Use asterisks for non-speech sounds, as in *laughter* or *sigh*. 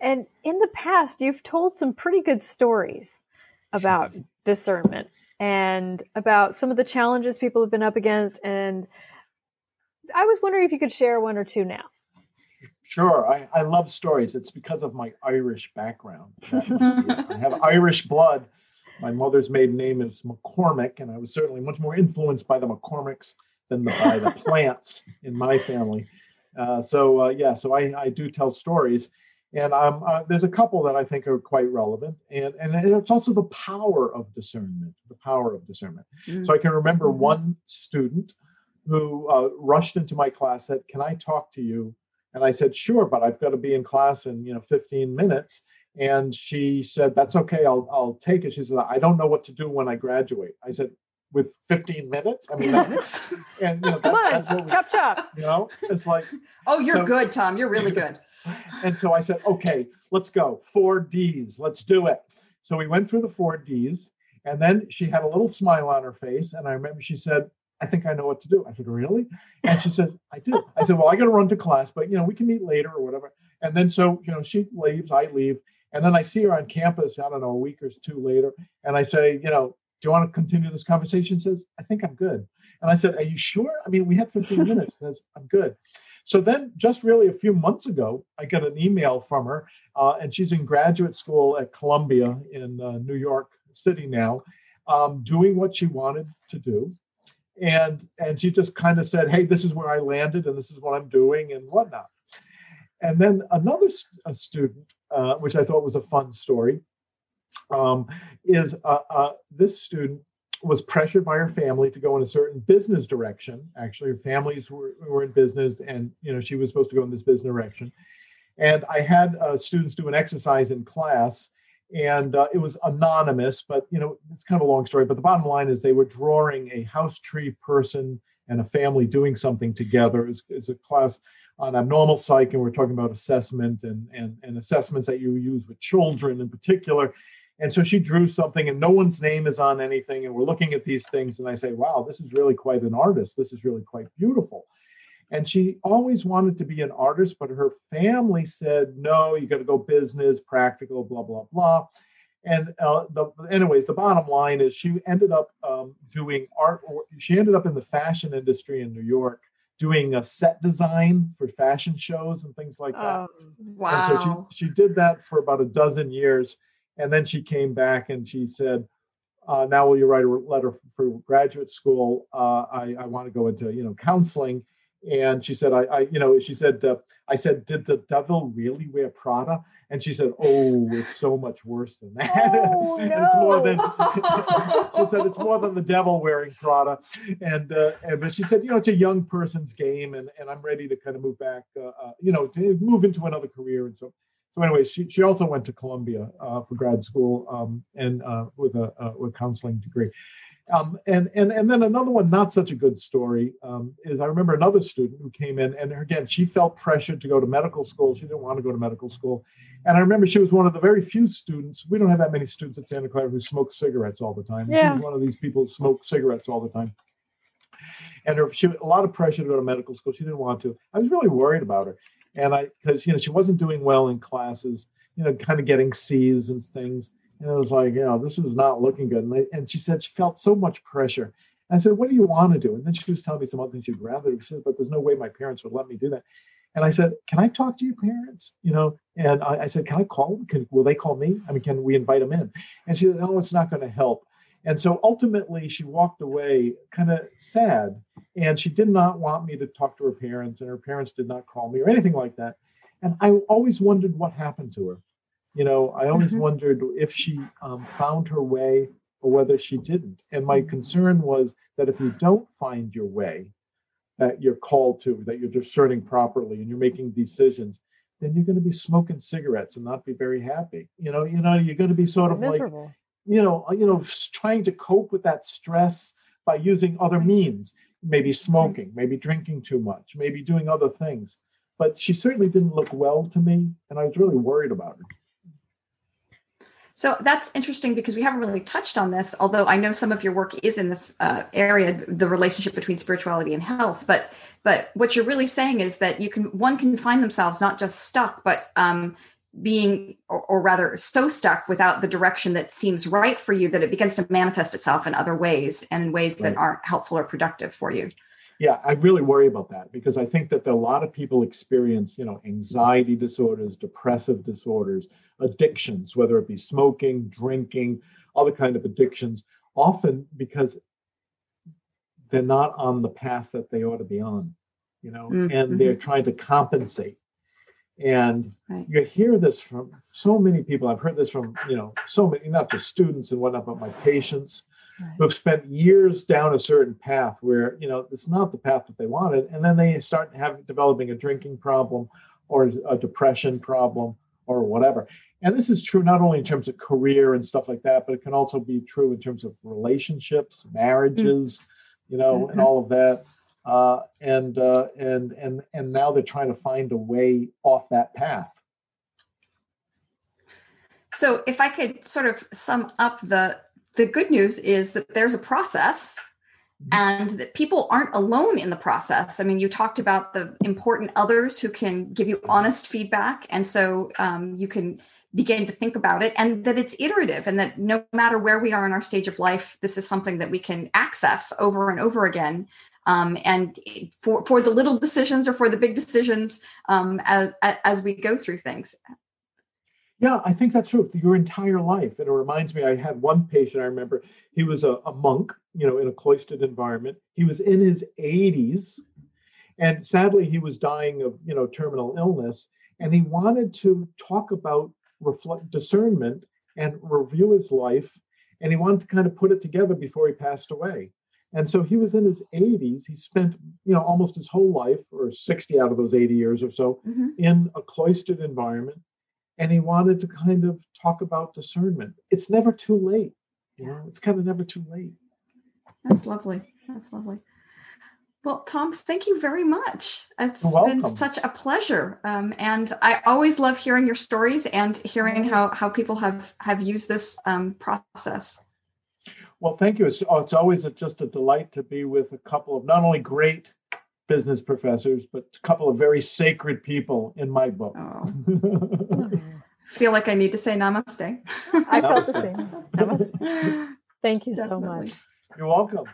And in the past, you've told some pretty good stories about discernment and about some of the challenges people have been up against. And I was wondering if you could share one or two now. Sure, I, I love stories. It's because of my Irish background. *laughs* I have Irish blood. My mother's maiden name is McCormick, and I was certainly much more influenced by the McCormicks than the, by the *laughs* Plantes in my family. Uh, so uh, yeah, so I, I do tell stories, and um, uh, there's a couple that I think are quite relevant, and and it's also the power of discernment. The power of discernment. Mm-hmm. So I can remember mm-hmm. one student who uh, rushed into my class said, "Can I talk to you?" And I said, "Sure, but I've got to be in class in you know 15 minutes." And she said, "That's okay. I'll I'll take it." She said, "I don't know what to do when I graduate." I said, with 15 minutes. I mean, that's, *laughs* and you know, that, Come on, we, chop chop. You know, it's like, oh, you're so, good, Tom. You're really good. *laughs* and so I said, okay, let's go. Four D's. Let's do it. So we went through the four D's, and then she had a little smile on her face, and I remember she said, I think I know what to do. I said, really? And she said, I do. I said, well, I got to run to class, but you know, we can meet later or whatever. And then so you know, she leaves, I leave, and then I see her on campus. I don't know, a week or two later, and I say, you know, do you want to continue this conversation? She says, I think I'm good. And I said, Are you sure? I mean, we had 15 minutes. Says, I'm good. So then, just really a few months ago, I got an email from her, uh, and she's in graduate school at Columbia in uh, New York City now, um, doing what she wanted to do. And, and she just kind of said, Hey, this is where I landed, and this is what I'm doing, and whatnot. And then another st- student, uh, which I thought was a fun story, um, is uh, uh, this student was pressured by her family to go in a certain business direction. Actually, her families were, were in business, and you know she was supposed to go in this business direction. And I had uh, students do an exercise in class, and uh, it was anonymous, but you know it's kind of a long story. But the bottom line is they were drawing a house tree person and a family doing something together. It's, it's a class on abnormal psych, and we're talking about assessment and, and, and assessments that you use with children in particular. And so she drew something, and no one's name is on anything. And we're looking at these things, and I say, wow, this is really quite an artist. This is really quite beautiful. And she always wanted to be an artist, but her family said, no, you got to go business, practical, blah, blah, blah. And uh, the, anyways, the bottom line is she ended up um, doing art, or she ended up in the fashion industry in New York doing a set design for fashion shows and things like that. wow. And so she, she did that for about a dozen years and then she came back and she said, uh, now will you write a letter for graduate school? Uh, I, I want to go into, you know, counseling. And she said, I, I you know, she said, uh, I said, did the devil really wear Prada? And she said, "Oh, it's so much worse than that. Oh, *laughs* it's more than." *laughs* she said, "It's more than the devil wearing Prada." And uh, and but she said, "You know, it's a young person's game, and and I'm ready to kind of move back, uh, uh, you know, to move into another career." And so so anyway, she, she also went to Columbia uh, for grad school um, and uh, with a, a, with counseling degree. Um, and and and then another one, not such a good story, um, is I remember another student who came in, and again she felt pressured to go to medical school. She didn't want to go to medical school, and I remember she was one of the very few students. We don't have that many students at Santa Clara who smoke cigarettes all the time. Yeah. She was one of these people who smoke cigarettes all the time, and her, she a lot of pressure to go to medical school. She didn't want to. I was really worried about her, and I because you know she wasn't doing well in classes, you know, kind of getting C's and things. And it was like, you know, this is not looking good. And, and she said she felt so much pressure. And I said, what do you want to do? And then she was telling me some other things she'd rather do. She said, but there's no way my parents would let me do that. And I said, can I talk to your parents? You know, and I, I said, can I call them? Can, will they call me? I mean, can we invite them in? And she said, no, it's not going to help. And so ultimately, she walked away kind of sad. And she did not want me to talk to her parents, and her parents did not call me or anything like that. And I always wondered what happened to her. You know, I always mm-hmm. wondered if she um, found her way or whether she didn't. And my concern was that if you don't find your way that you're called to, that you're discerning properly and you're making decisions, then you're going to be smoking cigarettes and not be very happy. You know, you know, you're going to be sort of Miserable. like you know, you know, trying to cope with that stress by using other means. maybe smoking, maybe drinking too much, maybe doing other things. But she certainly didn't look well to me, and I was really worried about her. So that's interesting because we haven't really touched on this, although I know some of your work is in this uh, area, the relationship between spirituality and health. But but what you're really saying is that you can one can find themselves not just stuck, but um, being or, or, rather so stuck without the direction that seems right for you that it begins to manifest itself in other ways and in ways right. that aren't helpful or productive for you yeah i really worry about that because i think that a lot of people experience you know anxiety disorders depressive disorders addictions whether it be smoking drinking other kind of addictions often because they're not on the path that they ought to be on you know mm-hmm. and they're trying to compensate and right. you hear this from so many people i've heard this from you know so many not just students and whatnot but my patients right. who've spent years down a certain path where you know it's not the path that they wanted and then they start having developing a drinking problem or a depression problem or whatever and this is true not only in terms of career and stuff like that but it can also be true in terms of relationships marriages you know mm-hmm. and all of that uh, and uh, and and and now they're trying to find a way off that path so if i could sort of sum up the the good news is that there's a process mm-hmm. and that people aren't alone in the process. I mean, you talked about the important others who can give you honest feedback. And so um, you can begin to think about it and that it's iterative and that no matter where we are in our stage of life, this is something that we can access over and over again. Um, and for, for the little decisions or for the big decisions um, as, as we go through things. Yeah, I think that's true. Your entire life. And it reminds me, I had one patient, I remember, he was a, a monk, you know, in a cloistered environment. He was in his 80s. And sadly, he was dying of, you know, terminal illness. And he wanted to talk about reflect discernment and review his life. And he wanted to kind of put it together before he passed away. And so he was in his 80s. He spent, you know, almost his whole life, or 60 out of those 80 years or so, mm-hmm. in a cloistered environment and he wanted to kind of talk about discernment. It's never too late. You know, it's kind of never too late. That's lovely. That's lovely. Well, Tom, thank you very much. It's been such a pleasure, um, and I always love hearing your stories and hearing how how people have have used this um, process. Well, thank you. It's, it's always a, just a delight to be with a couple of not only great business professors, but a couple of very sacred people in my book. Oh. *laughs* feel like I need to say namaste. I felt the same. Namaste. Thank you Definitely. so much. You're welcome.